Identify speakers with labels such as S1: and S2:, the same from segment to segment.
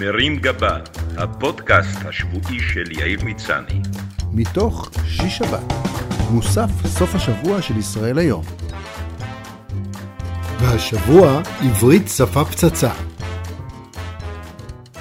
S1: מרים גבה, הפודקאסט השבועי של יאיר מצני.
S2: מתוך שיש שבת, מוסף סוף השבוע של ישראל היום. והשבוע עברית שפה פצצה.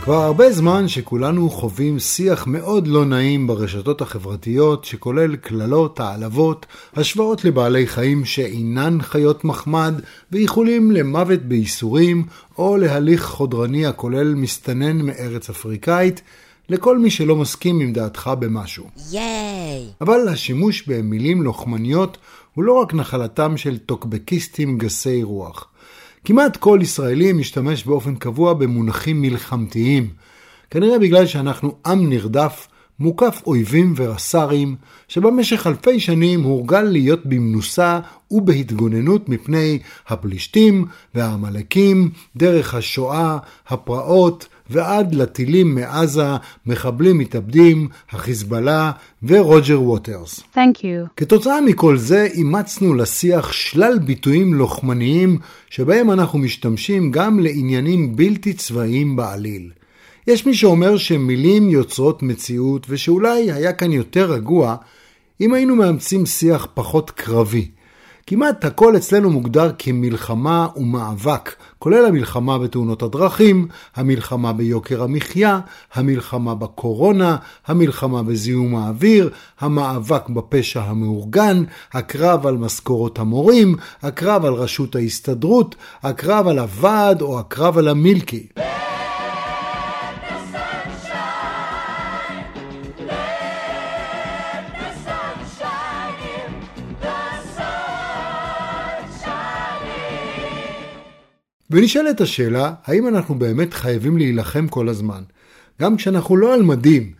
S2: כבר הרבה זמן שכולנו חווים שיח מאוד לא נעים ברשתות החברתיות, שכולל קללות, העלבות, השוואות לבעלי חיים שאינן חיות מחמד, ואיחולים למוות בייסורים, או להליך חודרני הכולל מסתנן מארץ אפריקאית, לכל מי שלא מסכים עם דעתך במשהו. ייי! אבל השימוש במילים לוחמניות הוא לא רק נחלתם של טוקבקיסטים גסי רוח. כמעט כל ישראלי משתמש באופן קבוע במונחים מלחמתיים. כנראה בגלל שאנחנו עם נרדף, מוקף אויבים ורס"רים, שבמשך אלפי שנים הורגל להיות במנוסה ובהתגוננות מפני הפלישתים והעמלקים, דרך השואה, הפרעות, ועד לטילים מעזה, מחבלים מתאבדים, החיזבאללה ורוג'ר ווטרס.
S3: Thank you.
S2: כתוצאה מכל זה אימצנו לשיח שלל ביטויים לוחמניים שבהם אנחנו משתמשים גם לעניינים בלתי צבאיים בעליל. יש מי שאומר שמילים יוצרות מציאות ושאולי היה כאן יותר רגוע אם היינו מאמצים שיח פחות קרבי. כמעט הכל אצלנו מוגדר כמלחמה ומאבק, כולל המלחמה בתאונות הדרכים, המלחמה ביוקר המחיה, המלחמה בקורונה, המלחמה בזיהום האוויר, המאבק בפשע המאורגן, הקרב על משכורות המורים, הקרב על רשות ההסתדרות, הקרב על הוועד או הקרב על המילקי. ונשאלת השאלה, האם אנחנו באמת חייבים להילחם כל הזמן, גם כשאנחנו לא על מדים,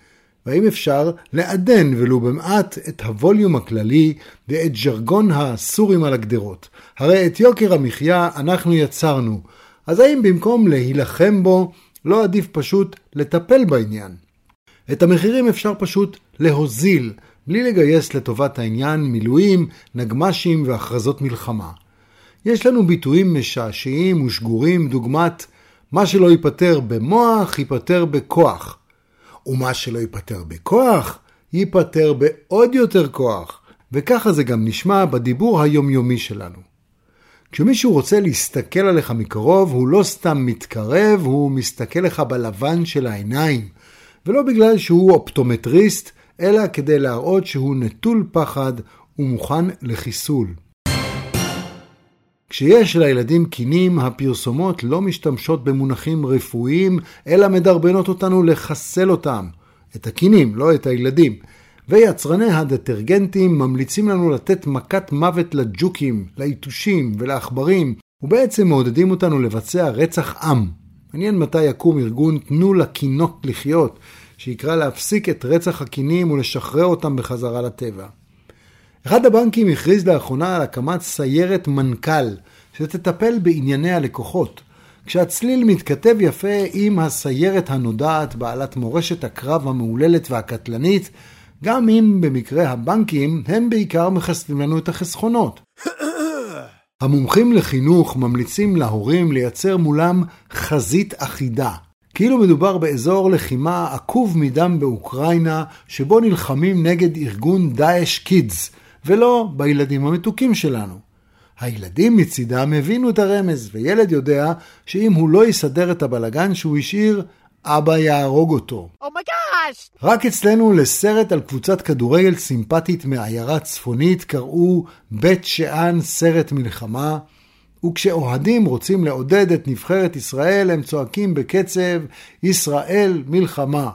S2: והאם אפשר לעדן ולו במעט את הווליום הכללי ואת ז'רגון הסורים על הגדרות. הרי את יוקר המחיה אנחנו יצרנו, אז האם במקום להילחם בו, לא עדיף פשוט לטפל בעניין? את המחירים אפשר פשוט להוזיל, בלי לגייס לטובת העניין מילואים, נגמ"שים והכרזות מלחמה. יש לנו ביטויים משעשעים ושגורים דוגמת מה שלא ייפתר במוח, ייפתר בכוח. ומה שלא ייפתר בכוח, ייפתר בעוד יותר כוח. וככה זה גם נשמע בדיבור היומיומי שלנו. כשמישהו רוצה להסתכל עליך מקרוב, הוא לא סתם מתקרב, הוא מסתכל לך בלבן של העיניים. ולא בגלל שהוא אופטומטריסט, אלא כדי להראות שהוא נטול פחד ומוכן לחיסול. כשיש לילדים קינים, הפרסומות לא משתמשות במונחים רפואיים, אלא מדרבנות אותנו לחסל אותם. את הקינים, לא את הילדים. ויצרני הדטרגנטים ממליצים לנו לתת מכת מוות לג'וקים, ליתושים ולעכברים, ובעצם מעודדים אותנו לבצע רצח עם. מעניין מתי יקום ארגון תנו לקינות לחיות, שיקרא להפסיק את רצח הקינים ולשחרר אותם בחזרה לטבע. אחד הבנקים הכריז לאחרונה על הקמת סיירת מנכ"ל, שתטפל בענייני הלקוחות. כשהצליל מתכתב יפה עם הסיירת הנודעת, בעלת מורשת הקרב המהוללת והקטלנית, גם אם במקרה הבנקים הם בעיקר מחשפים לנו את החסכונות. המומחים לחינוך ממליצים להורים לייצר מולם חזית אחידה. כאילו מדובר באזור לחימה עקוב מדם באוקראינה, שבו נלחמים נגד ארגון דאעש kids, ולא בילדים המתוקים שלנו. הילדים מצידם הבינו את הרמז, וילד יודע שאם הוא לא יסדר את הבלגן שהוא השאיר, אבא יהרוג אותו. Oh my gosh! Oh רק אצלנו לסרט על קבוצת כדורגל סימפטית מעיירה צפונית קראו בית שאן סרט מלחמה, וכשאוהדים רוצים לעודד את נבחרת ישראל הם צועקים בקצב ישראל מלחמה.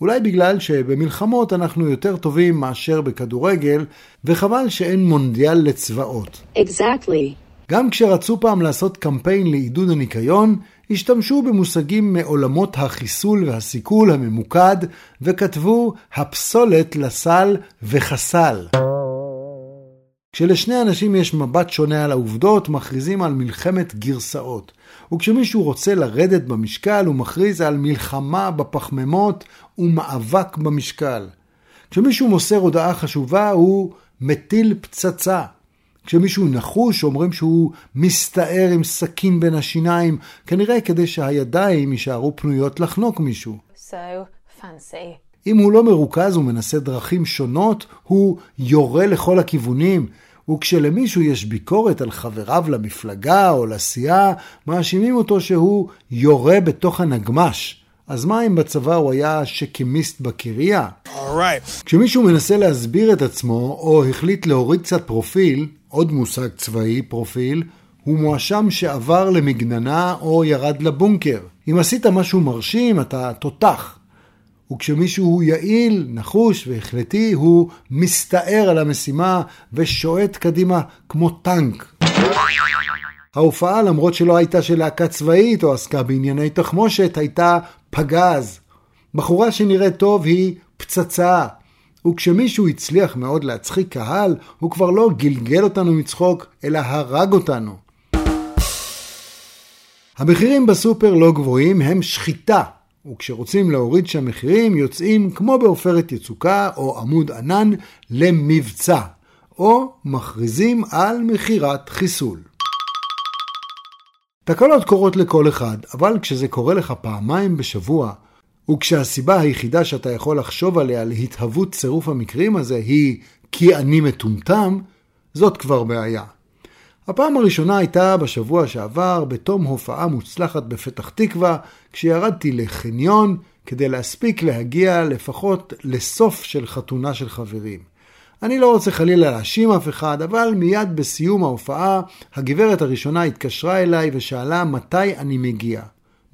S2: אולי בגלל שבמלחמות אנחנו יותר טובים מאשר בכדורגל, וחבל שאין מונדיאל לצבאות.
S3: Exactly.
S2: גם כשרצו פעם לעשות קמפיין לעידוד הניקיון, השתמשו במושגים מעולמות החיסול והסיכול הממוקד, וכתבו הפסולת לסל וחסל. כשלשני אנשים יש מבט שונה על העובדות, מכריזים על מלחמת גרסאות. וכשמישהו רוצה לרדת במשקל, הוא מכריז על מלחמה בפחמימות ומאבק במשקל. כשמישהו מוסר הודעה חשובה, הוא מטיל פצצה. כשמישהו נחוש אומרים שהוא מסתער עם סכין בין השיניים, כנראה כדי שהידיים יישארו פנויות לחנוק מישהו.
S3: So fancy.
S2: אם הוא לא מרוכז ומנסה דרכים שונות, הוא יורה לכל הכיוונים. וכשלמישהו יש ביקורת על חבריו למפלגה או לסיעה, מאשימים אותו שהוא יורה בתוך הנגמש. אז מה אם בצבא הוא היה שקימיסט בקריה?
S4: Alright.
S2: כשמישהו מנסה להסביר את עצמו, או החליט להוריד קצת פרופיל, עוד מושג צבאי, פרופיל, הוא מואשם שעבר למגננה או ירד לבונקר. אם עשית משהו מרשים, אתה תותח. וכשמישהו הוא יעיל, נחוש והחלטי, הוא מסתער על המשימה ושועט קדימה כמו טנק. ההופעה, למרות שלא הייתה של להקה צבאית או עסקה בענייני תחמושת, הייתה פגז. בחורה שנראית טוב היא פצצה. וכשמישהו הצליח מאוד להצחיק קהל, הוא כבר לא גלגל אותנו מצחוק, אלא הרג אותנו. המחירים בסופר לא גבוהים, הם שחיטה. וכשרוצים להוריד שם מחירים, יוצאים כמו בעופרת יצוקה או עמוד ענן למבצע, או מכריזים על מכירת חיסול. תקלות קורות לכל אחד, אבל כשזה קורה לך פעמיים בשבוע, וכשהסיבה היחידה שאתה יכול לחשוב עליה להתהוות צירוף המקרים הזה היא כי אני מטומטם, זאת כבר בעיה. הפעם הראשונה הייתה בשבוע שעבר בתום הופעה מוצלחת בפתח תקווה, כשירדתי לחניון כדי להספיק להגיע לפחות לסוף של חתונה של חברים. אני לא רוצה חלילה להאשים אף אחד, אבל מיד בסיום ההופעה, הגברת הראשונה התקשרה אליי ושאלה מתי אני מגיע.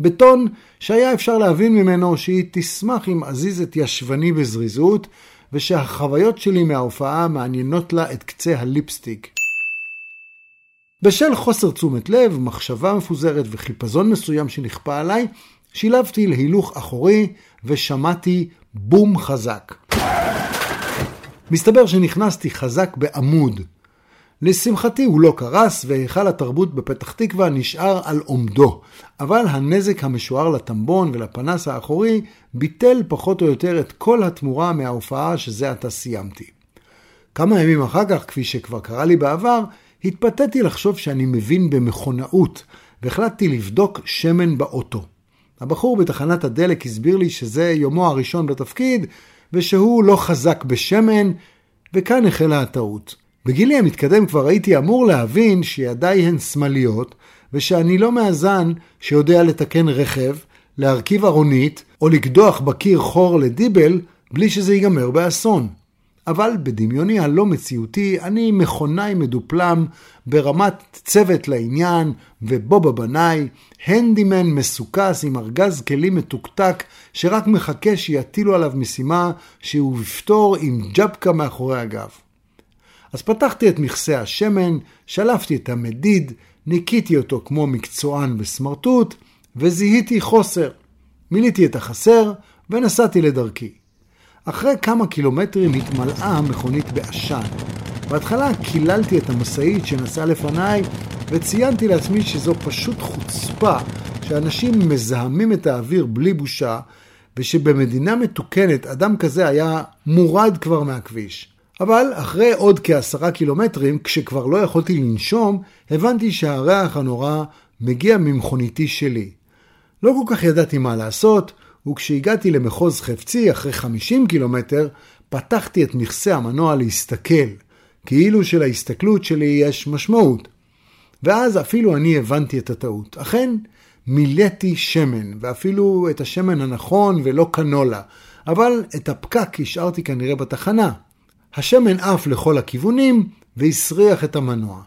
S2: בטון שהיה אפשר להבין ממנו שהיא תשמח אם אזיז את ישבני בזריזות, ושהחוויות שלי מההופעה מעניינות לה את קצה הליפסטיק. בשל חוסר תשומת לב, מחשבה מפוזרת וחיפזון מסוים שנכפה עליי, שילבתי להילוך אחורי ושמעתי בום חזק. מסתבר שנכנסתי חזק בעמוד. לשמחתי הוא לא קרס והיכל התרבות בפתח תקווה נשאר על עומדו, אבל הנזק המשוער לטמבון ולפנס האחורי ביטל פחות או יותר את כל התמורה מההופעה שזה עתה סיימתי. כמה ימים אחר כך, כפי שכבר קרה לי בעבר, התפתיתי לחשוב שאני מבין במכונאות, והחלטתי לבדוק שמן באוטו. הבחור בתחנת הדלק הסביר לי שזה יומו הראשון בתפקיד, ושהוא לא חזק בשמן, וכאן החלה הטעות. בגילי המתקדם כבר הייתי אמור להבין שידיי הן שמאליות, ושאני לא מאזן שיודע לתקן רכב, להרכיב ארונית, או לקדוח בקיר חור לדיבל, בלי שזה ייגמר באסון. אבל בדמיוני הלא מציאותי אני מכונאי מדופלם ברמת צוות לעניין ובובה בנאי, הנדימן מסוכס עם ארגז כלים מתוקתק שרק מחכה שיטילו עליו משימה שהוא יפתור עם ג'בקה מאחורי הגב. אז פתחתי את מכסה השמן, שלפתי את המדיד, ניקיתי אותו כמו מקצוען בסמרטוט, וזיהיתי חוסר. מילאתי את החסר ונסעתי לדרכי. אחרי כמה קילומטרים התמלאה המכונית בעשן. בהתחלה קיללתי את המשאית שנסעה לפניי, וציינתי לעצמי שזו פשוט חוצפה שאנשים מזהמים את האוויר בלי בושה, ושבמדינה מתוקנת אדם כזה היה מורד כבר מהכביש. אבל אחרי עוד כעשרה קילומטרים, כשכבר לא יכולתי לנשום, הבנתי שהריח הנורא מגיע ממכוניתי שלי. לא כל כך ידעתי מה לעשות, וכשהגעתי למחוז חפצי אחרי 50 קילומטר, פתחתי את מכסה המנוע להסתכל, כאילו שלהסתכלות שלי יש משמעות. ואז אפילו אני הבנתי את הטעות. אכן, מילאתי שמן, ואפילו את השמן הנכון ולא קנולה, אבל את הפקק השארתי כנראה בתחנה. השמן עף לכל הכיוונים והסריח את המנוע.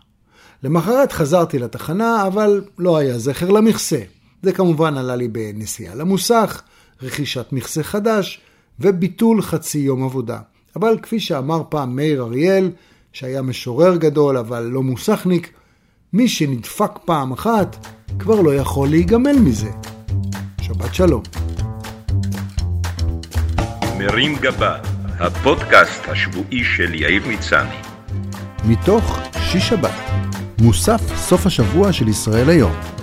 S2: למחרת חזרתי לתחנה, אבל לא היה זכר למכסה. זה כמובן עלה לי בנסיעה למוסך, רכישת מכסה חדש וביטול חצי יום עבודה. אבל כפי שאמר פעם מאיר אריאל, שהיה משורר גדול אבל לא מוסכניק, מי שנדפק פעם אחת כבר לא יכול להיגמל מזה. שבת שלום.
S1: מרים גבה, הפודקאסט השבועי של יאיר מצני.
S2: מתוך שיש שבת, מוסף סוף השבוע של ישראל היום.